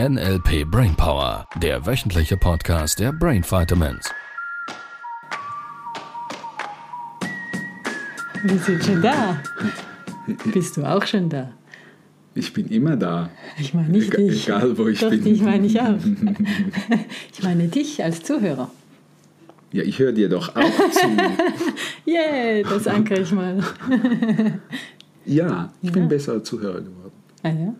NLP Brainpower, der wöchentliche Podcast der Brain Vitamins. Wir sind schon da. Bist du auch schon da? Ich bin immer da. Ich meine nicht Ega- dich. egal, wo ich Doch, bin. dich meine ich auch. Ich meine dich als Zuhörer. Ja, ich höre dir doch auch zu. Yay, das ankere ich mal. Ja, ich bin besserer Zuhörer geworden. Ah ja?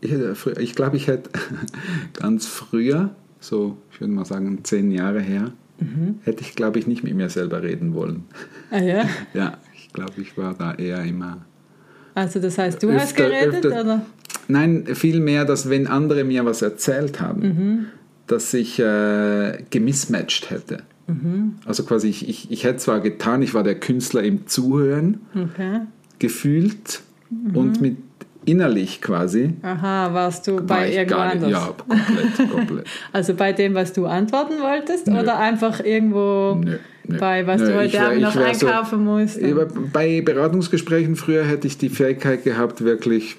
Ich, ich glaube, ich hätte ganz früher, so ich würde mal sagen zehn Jahre her, Mhm. hätte ich, glaube ich, nicht mit mir selber reden wollen. Ah ja? Ja, ich glaube, ich war da eher immer. Also das heißt, du hast Öfter- geredet, öfter- oder? Nein, vielmehr, dass wenn andere mir was erzählt haben, Mhm. dass ich äh, gemismatcht hätte. Mhm. Also quasi, ich, ich, ich hätte zwar getan, ich war der Künstler im Zuhören, Okay. gefühlt Mhm. und mit innerlich quasi. Aha, warst du war bei irgendwo anders? ja, komplett, komplett. Also bei dem, was du antworten wolltest Nö. oder einfach irgendwo Nö, nö. bei, was du heute Abend noch wär so- einkaufen musst? Bei Beratungsgesprächen früher hätte ich die Fähigkeit gehabt, wirklich,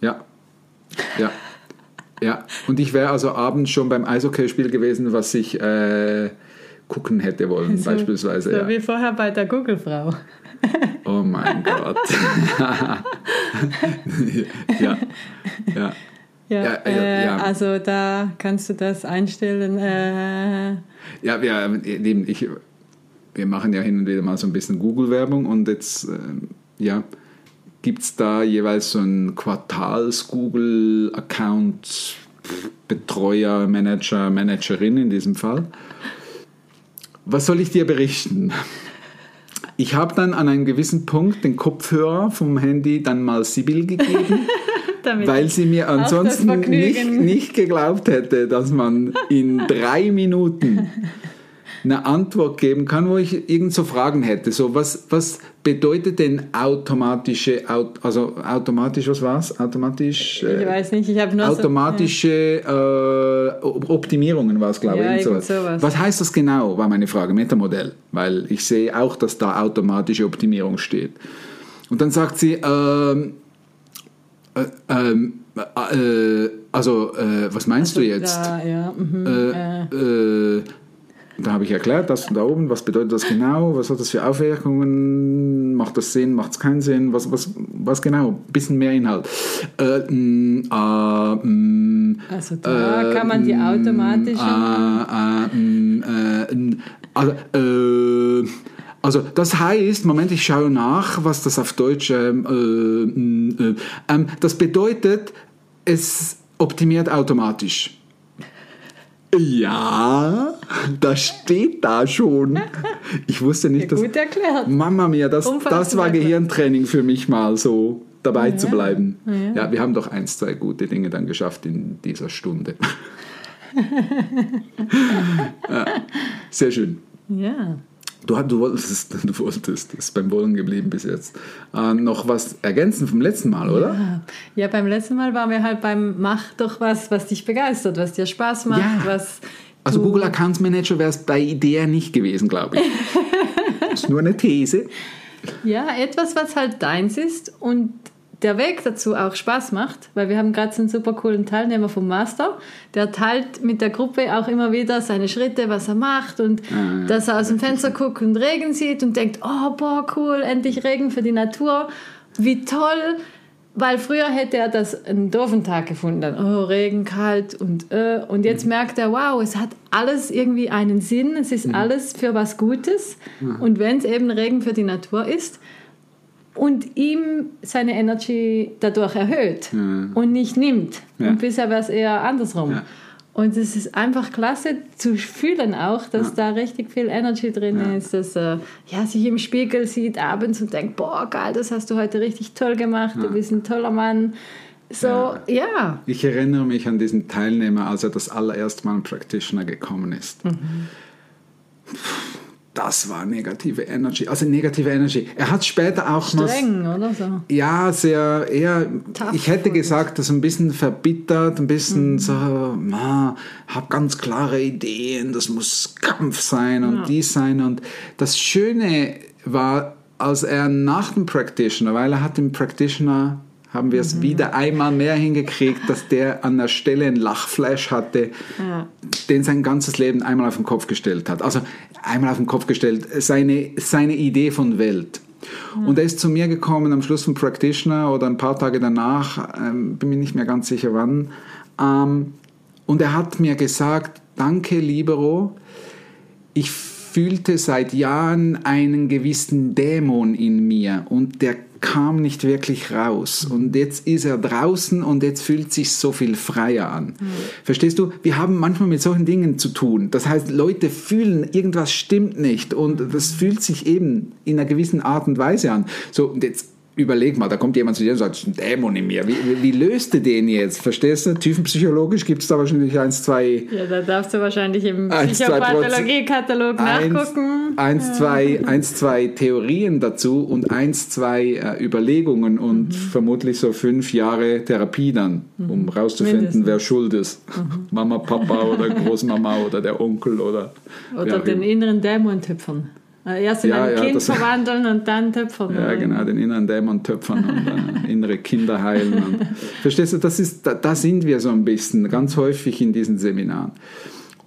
ja, ja, ja. Und ich wäre also abends schon beim Eishockeyspiel gewesen, was ich äh, gucken hätte wollen, So- beispielsweise. So ja. wie vorher bei der Google-Frau. Oh mein Gott. ja, ja. Ja, Ja, ja, äh, ja. also da kannst du das einstellen. Äh, Ja, wir, eben, ich, wir machen ja hin und wieder mal so ein bisschen Google-Werbung und jetzt ähm, ja, gibt es da jeweils so einen Quartals-Google-Account, Betreuer, Manager, Managerin in diesem Fall. Was soll ich dir berichten? Ich habe dann an einem gewissen Punkt den Kopfhörer vom Handy dann mal Sibyl gegeben. Weil sie mir ansonsten nicht, nicht geglaubt hätte, dass man in drei Minuten eine Antwort geben kann, wo ich irgend so Fragen hätte. So, was, was bedeutet denn automatische, Aut- also automatisch, was war's? Automatisch? ich äh, weiß nicht, ich habe nur so- Automatische äh, Optimierungen war es, glaube Ja, ich. sowas. sowas. Was heißt das genau, war meine Frage, Metamodell. Weil ich sehe auch, dass da automatische Optimierung steht. Und dann sagt sie, ähm, äh, ähm, äh, also, äh, was meinst du jetzt? Da, ja, mhm. Da habe ich erklärt, das da oben, was bedeutet das genau, was hat das für Auswirkungen, macht das Sinn, macht es keinen Sinn, was, was, was genau, bisschen mehr Inhalt. Äh, mh, äh, mh, Also da äh, kann man die. Äh, mh, äh, also, äh, also das heißt, Moment, ich schaue nach, was das auf Deutsch, ähm, äh, äh, ähm, das bedeutet, es optimiert automatisch. Ja, das steht da schon. Ich wusste nicht, dass. Gut erklärt. Mama mia, das, das war. Gehirntraining für mich mal so dabei zu bleiben. Ja. wir haben doch eins, zwei gute Dinge dann geschafft in dieser Stunde. ja, sehr schön. Ja. Du, du, wolltest, du wolltest, ist beim Wollen geblieben bis jetzt. Äh, noch was ergänzen vom letzten Mal, oder? ja, beim letzten Mal waren wir halt beim Mach doch was, was dich begeistert, was dir Spaß macht, Ja. was. Also Google Accounts Manager wäre es bei Idea nicht gewesen, glaube ich. das ist nur eine These. Ja, etwas, was halt deins ist und der Weg dazu auch Spaß macht, weil wir haben gerade so einen super coolen Teilnehmer vom Master, der teilt mit der Gruppe auch immer wieder seine Schritte, was er macht und Ah, dass er aus dem Fenster guckt und Regen sieht und denkt, oh boah, cool, endlich Regen für die Natur, wie toll, weil früher hätte er das einen doofen Tag gefunden, dann, oh Regen, kalt und äh, und Mhm. jetzt merkt er, wow, es hat alles irgendwie einen Sinn, es Mhm. ist alles für was Gutes und wenn es eben Regen für die Natur ist, und ihm seine Energy dadurch erhöht und nicht nimmt. Ja. Und bisher wäre es eher andersrum. Ja. Und es ist einfach klasse zu fühlen auch, dass da richtig viel Energy drin ist, dass er ja, sich im Spiegel sieht abends und denkt, boah, geil, das hast du heute richtig toll gemacht, du bist ein toller Mann. So, ja. Ja. Ich erinnere mich an diesen Teilnehmer, als er das allererste Mal ein Practitioner gekommen ist. Mhm. Das war negative Energy. Also negative Energy. Er hat später auch mal. Streng, oder so. Ja, sehr eher, Tough ich hätte gesagt, das ein bisschen verbittert, ein Mhm. bisschen so, na, hab ganz klare Ideen, das muss Kampf sein und Ja. dies sein. Und das Schöne war, als er nach dem Practitioner, weil er hat im Practitioner haben wir es wieder einmal mehr hingekriegt, dass der an der Stelle einen Lachflash hatte, Ja. den sein ganzes Leben einmal auf den Kopf gestellt hat. Also einmal auf den Kopf gestellt, seine, seine Idee von Welt. Und er ist zu mir gekommen am Schluss vom Practitioner oder ein paar Tage danach, ähm, bin mir nicht mehr ganz sicher wann. Ähm, und er hat mir gesagt, danke Libero, ich fühlte seit Jahren einen gewissen Dämon in mir und der kam nicht wirklich raus. Und jetzt ist er draußen und jetzt fühlt sich so viel freier an. Verstehst du? Wir haben manchmal mit solchen Dingen zu tun. Das heißt, Leute fühlen, irgendwas stimmt nicht und das fühlt sich eben in einer gewissen Art und Weise an. So, und jetzt überleg mal, da kommt jemand zu dir und sagt, es ist ein Dämon in mir. Wie, wie, löst du den jetzt? Verstehst du? Tiefenpsychologisch gibt es da wahrscheinlich eins, zwei Ja, da darfst du wahrscheinlich im Psychopathologie-Katalog nachgucken. Eins, zwei, eins, zwei Theorien dazu und eins, zwei äh, Überlegungen und Mhm. vermutlich so fünf Jahre Therapie dann, um rauszufinden, Mindestens. Mhm. wer schuld ist. Mama, Papa oder Großmama oder der Onkel oder Oder den inneren Dämon töpfern. Äh, Erst in Ja, ein ja, Kind verwandeln und dann töpfern. Ja, genau, den inneren Dämon töpfern und äh, innere Kinder heilen. Und, verstehst du, das ist, da, da sind wir so ein bisschen, ganz häufig in diesen Seminaren.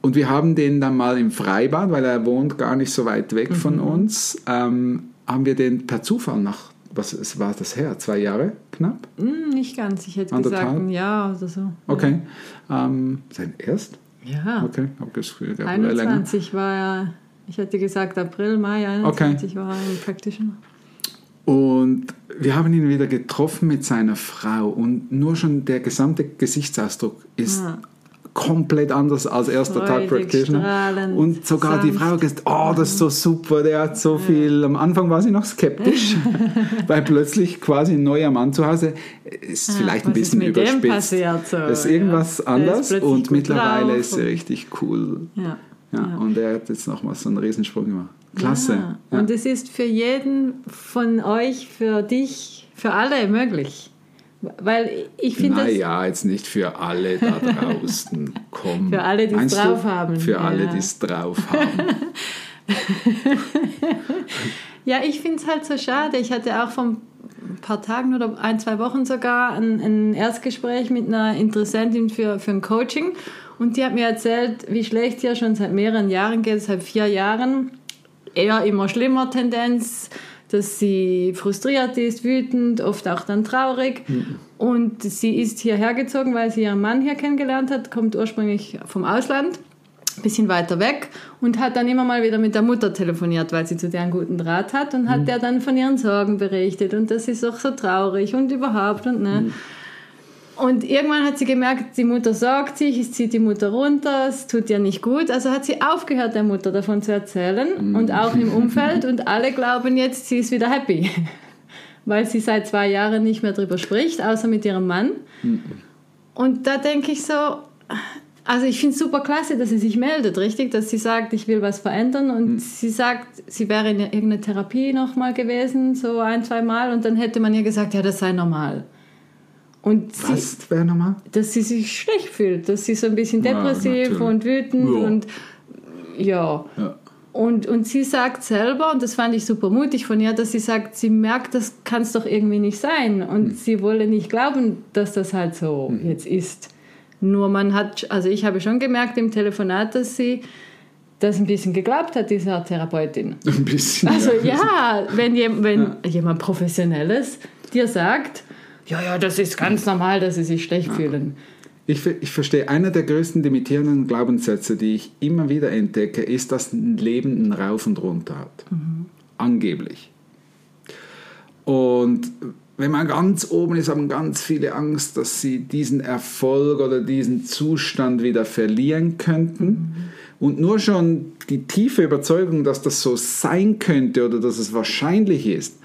Und wir haben den dann mal im Freibad, weil er wohnt gar nicht so weit weg Mhm. von uns, ähm, haben wir den per Zufall nach, was es war das her, zwei Jahre knapp? Hm, nicht ganz. Ich hätte Anderthalb? gesagt, Jahr oder so. Okay. Ähm, sein erst? Ja, Okay, hab das Gefühl, gehabt, oder länger. 21 war er, ich hätte gesagt April, Mai 21 war er im Practitioner. Und wir haben ihn wieder getroffen mit seiner Frau und nur schon der gesamte Gesichtsausdruck ist Ja. komplett anders als erster Tag Freudig, Practitioner. strahlend, Und sogar die sanft. Frau gesagt, oh, das ist so super, der hat so viel. Am Anfang war sie noch skeptisch, weil plötzlich quasi ein neuer Mann zu Hause ist vielleicht ein ist bisschen dem überspitzt. passiert so? ist irgendwas Ja. Der ist anders und mittlerweile drauf ist sie richtig cool. Ja. Ja, Und er hat jetzt nochmal so einen Riesensprung gemacht. Klasse. Ja. Ja. Und es ist für jeden von euch, für dich, für alle möglich. Weil ich finde das. Naja, jetzt nicht für alle da draußen. Komm. Für alle, die es Meinst du? drauf haben. Für Ja. alle, die es drauf haben. Ja, ich finde es halt so schade. Ich hatte auch vor ein paar Tagen oder ein, zwei Wochen sogar ein, ein Erstgespräch mit einer Interessentin für, für ein Coaching. Und die hat mir erzählt, wie schlecht ihr schon seit mehreren Jahren geht, seit vier Jahren. Eher immer schlimmer Tendenz, dass sie frustriert ist, wütend, oft auch dann traurig. Und sie ist hierher gezogen, weil sie ihren Mann hier kennengelernt hat, kommt ursprünglich vom Ausland bisschen weiter weg und hat dann immer mal wieder mit der Mutter telefoniert, weil sie zu der einen guten Draht hat und hat der dann von ihren Sorgen berichtet und das ist auch so traurig und überhaupt und ne. Und irgendwann hat sie gemerkt, die Mutter sorgt sich, es zieht die Mutter runter, es tut ihr nicht gut. Also hat sie aufgehört, der Mutter davon zu erzählen und auch im Umfeld und alle glauben jetzt, sie ist wieder happy. Weil sie seit zwei Jahren nicht mehr drüber spricht, außer mit ihrem Mann. Und da denke ich so, also ich finde es super klasse, dass sie sich meldet, richtig? Dass sie sagt, ich will was verändern und sie sagt, sie wäre in irgendeiner Therapie nochmal gewesen, so ein, zwei Mal und dann hätte man ihr gesagt, ja, das sei normal. Und sie, Was wäre nochmal? dass sie sich schlecht fühlt, dass sie so ein bisschen Ja, depressiv natürlich. und wütend Ja. und ja. Ja. Und, und sie sagt selber, und das fand ich super mutig von ihr, dass sie sagt, sie merkt, das kann es doch irgendwie nicht sein. Und Hm. sie wolle nicht glauben, dass das halt so jetzt ist. Nur man hat, also ich habe schon gemerkt im Telefonat, dass sie das ein bisschen geglaubt hat, dieser Therapeutin. Ein bisschen. Also ja. ja, wenn, jem, wenn jemand Professionelles dir sagt, ja, ja, das ist ganz normal, dass sie sich schlecht fühlen. Ich, ich verstehe, einer der größten limitierenden Glaubenssätze, die ich immer wieder entdecke, ist, dass ein Leben ein Rauf und runter hat. Angeblich. Und wenn man ganz oben ist, haben ganz viele Angst, dass sie diesen Erfolg oder diesen Zustand wieder verlieren könnten. Und nur schon die tiefe Überzeugung, dass das so sein könnte oder dass es wahrscheinlich ist,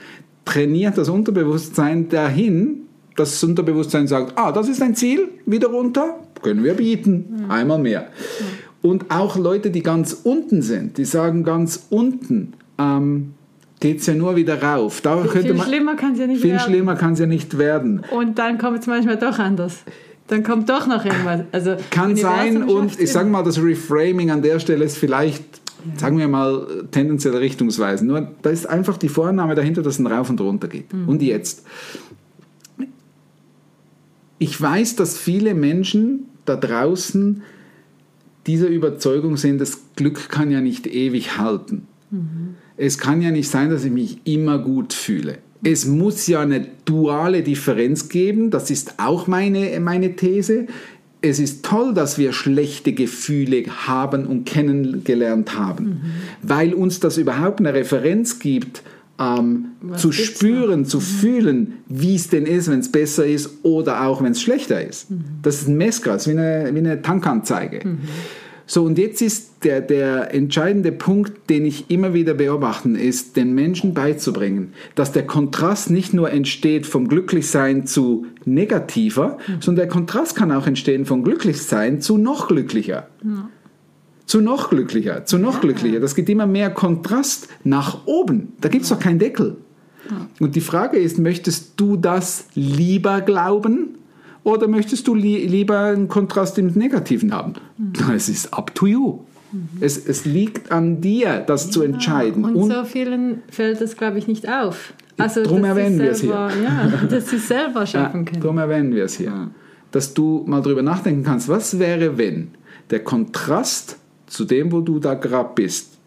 trainiert das Unterbewusstsein dahin, das Unterbewusstsein sagt, ah, das ist ein Ziel, wieder runter, können wir bieten, einmal mehr. Und auch Leute, die ganz unten sind, die sagen ganz unten, ähm, geht es ja nur wieder rauf. Da könnte Viel man, schlimmer kann es ja nicht viel werden. schlimmer kann es ja nicht werden. Und dann kommt es manchmal doch anders. Dann kommt doch noch irgendwas. Also Kann sein und ich sage mal, das Reframing an der Stelle ist vielleicht, sagen wir mal, tendenziell richtungsweisend. Nur da ist einfach die Vorannahme dahinter, dass es Rauf und runter geht. Mhm. Und jetzt. Ich weiß, dass viele Menschen da draußen dieser Überzeugung sind, das Glück kann ja nicht ewig halten. Es kann ja nicht sein, dass ich mich immer gut fühle. Es muss ja eine duale Differenz geben, das ist auch meine, meine These. Es ist toll, dass wir schlechte Gefühle haben und kennengelernt haben, weil uns das überhaupt eine Referenz gibt, ähm, zu spüren, zu fühlen, wie es denn ist, wenn es besser ist oder auch wenn es schlechter ist. Das ist ein Messgrad, wie eine, wie eine Tankanzeige. So, und jetzt ist der, der entscheidende Punkt, den ich immer wieder beobachten, ist, den Menschen beizubringen, dass der Kontrast nicht nur entsteht vom Glücklichsein zu negativer, sondern der Kontrast kann auch entstehen vom Glücklichsein zu noch glücklicher. Zu noch glücklicher, zu noch glücklicher. Das geht immer mehr Kontrast nach oben. Da gibt es doch keinen Deckel. Und die Frage ist, möchtest du das lieber glauben oder möchtest du li lieber einen Kontrast im Negativen haben? Es ist up to you. Es, es liegt an dir, das zu entscheiden. Und, Und so vielen fällt es, glaube ich, nicht auf. Also, Drum erwähnen wir es selber, Ja, dass sie selber Ja, schaffen können. darum erwähnen wir es hier. Dass du mal drüber nachdenken kannst, was wäre, wenn der Kontrast zu dem, wo du da gerade bist,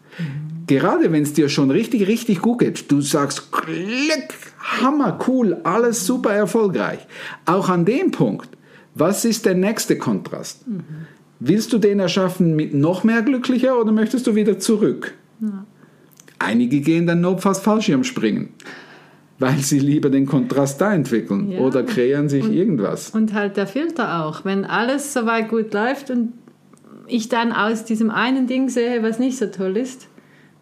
gerade wenn es dir schon richtig, richtig gut geht, du sagst, Glück, Hammer, cool, alles super erfolgreich. Auch an dem Punkt, was ist der nächste Kontrast? Willst du den erschaffen mit noch mehr glücklicher oder möchtest du wieder zurück? Einige gehen dann notfalls Fallschirmspringen, weil sie lieber den Kontrast da entwickeln Ja. oder kreieren sich Und- irgendwas. Und halt der Filter auch. Wenn alles soweit gut läuft und ich dann aus diesem einen Ding sehe, was nicht so toll ist,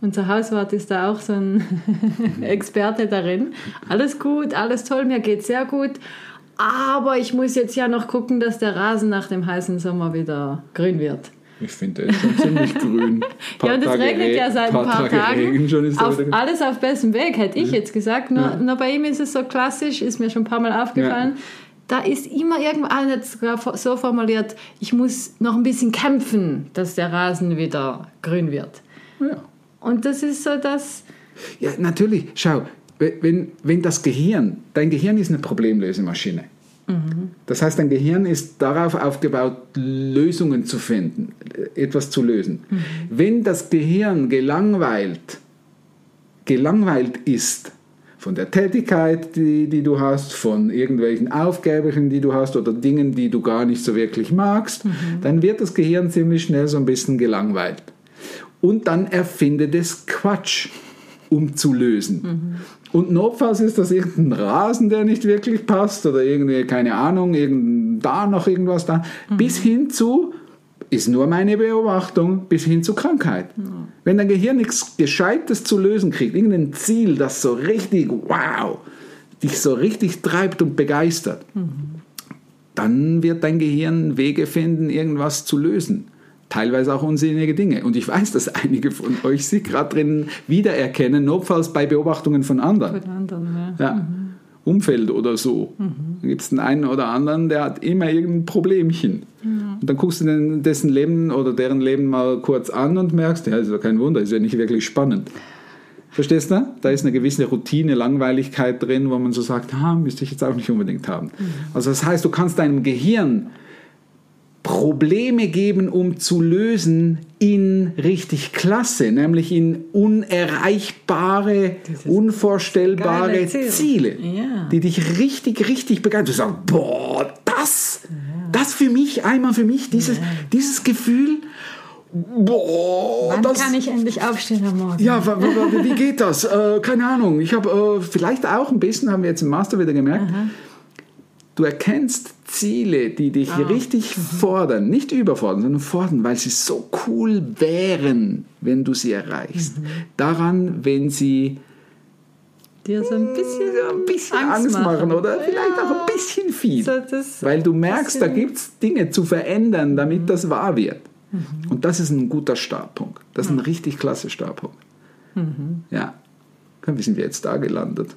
unser Hauswart ist da auch so ein Experte darin. Alles gut, alles toll, mir geht sehr gut. Aber ich muss jetzt ja noch gucken, dass der Rasen nach dem heißen Sommer wieder grün wird. Ich finde, der ist schon ziemlich grün. ja, und es regnet ja seit ein paar Tage Tagen. Regen, schon ist auf, alles auf bestem Weg, hätte ich jetzt gesagt. Nur, Ja. nur bei ihm ist es so klassisch, ist mir schon ein paar Mal aufgefallen. Da ist immer irgendwann, einer hat es sogar so formuliert, ich muss noch ein bisschen kämpfen, dass der Rasen wieder grün wird. Ja. Und das ist so das, Ja, natürlich. Schau, wenn, wenn das Gehirn, dein Gehirn ist eine Problemlösemaschine. Das heißt, dein Gehirn ist darauf aufgebaut, Lösungen zu finden, etwas zu lösen. Wenn das Gehirn gelangweilt, gelangweilt ist von der Tätigkeit, die, die du hast, von irgendwelchen Aufgaben, die du hast oder Dingen, die du gar nicht so wirklich magst, dann wird das Gehirn ziemlich schnell so ein bisschen gelangweilt. Und dann erfindet es Quatsch, um zu lösen. Und notfalls ist das irgendein Rasen, der nicht wirklich passt oder irgendwie, keine Ahnung, irgend, da noch irgendwas da, bis hin zu, ist nur meine Beobachtung, bis hin zu Krankheit. Wenn dein Gehirn nichts Gescheites zu lösen kriegt, irgendein Ziel, das so richtig, wow, dich so richtig treibt und begeistert, dann wird dein Gehirn Wege finden, irgendwas zu lösen. Teilweise auch unsinnige Dinge. Und ich weiß, dass einige von euch sich gerade drin wiedererkennen, notfalls bei Beobachtungen von anderen. von anderen. Ja. Ja. Umfeld oder so. Da gibt es den einen oder anderen, der hat immer irgendein Problemchen. Und dann guckst du den, dessen Leben oder deren Leben mal kurz an und merkst, ja, ist ja kein Wunder, ist ja nicht wirklich spannend. Verstehst du? Da ist eine gewisse Routine, Langweiligkeit drin, wo man so sagt, ah, müsste ich jetzt auch nicht unbedingt haben. Also das heißt, du kannst deinem Gehirn Probleme geben, um zu lösen, in richtig klasse, nämlich in unerreichbare, unvorstellbare. Ziele, Ja. die dich richtig, richtig begeistern. Du sagst, boah, das für mich, einmal für mich, dieses, dieses Gefühl, boah, Wann das, kann ich endlich aufstehen am Morgen? ja, wie geht das? Äh, keine Ahnung. Ich habe äh, vielleicht auch ein bisschen, haben wir jetzt im Master wieder gemerkt, du erkennst Ziele, die dich Ah. richtig fordern, nicht überfordern, sondern fordern, weil sie so cool wären, wenn du sie erreichst. Mhm. Daran, wenn sie Dir so ein bisschen, ja, ein bisschen Angst, machen, oder vielleicht auch ein bisschen viel. So Weil du merkst, da gibt es Dinge zu verändern, damit Mhm. das wahr wird. Und das ist ein guter Startpunkt. Das ist ein richtig klasse Startpunkt. Mhm. Ja. Wie sind wir jetzt da gelandet?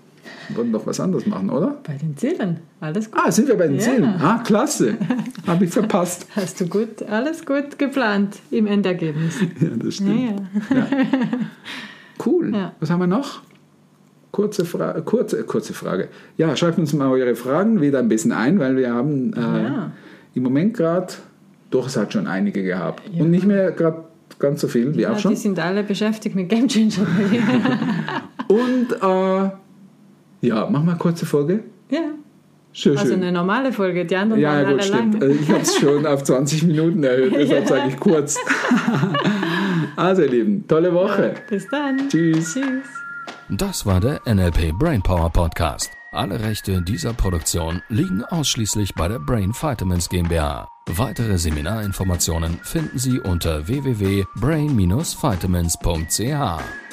Wir wollten doch was anderes machen, oder? bei den Zielen, alles gut. Ah, sind wir bei den Ja. Zielen? Ah, klasse. Habe ich verpasst. Hast du gut, alles gut geplant im Endergebnis. Ja, das Ja, stimmt. ja. Cool. Ja. Was haben wir noch? Kurze, Fra kurze, kurze Frage. Ja, schreibt uns mal eure Fragen wieder ein bisschen ein, weil wir haben äh, Ja. im Moment gerade, doch, es hat schon einige gehabt. Und nicht mehr gerade ganz so viel wie Ja, auch schon. die sind alle beschäftigt mit Game Changer. Und äh, ja, mach mal eine kurze Folge. ja. Schön, Also schön. eine normale Folge, die anderen Ja, waren gut, stimmt. lang. Also Ich habe es schon auf 20 Minuten erhöht, deshalb sage ich kurz. also, ihr Lieben, tolle Woche. Bis dann. Tschüss. Tschüss. Das war der NLP Brainpower Podcast. Alle Rechte dieser Produktion liegen ausschließlich bei der Brain Vitamins GmbH. Weitere Seminarinformationen finden Sie unter www.brain-vitamins.ch.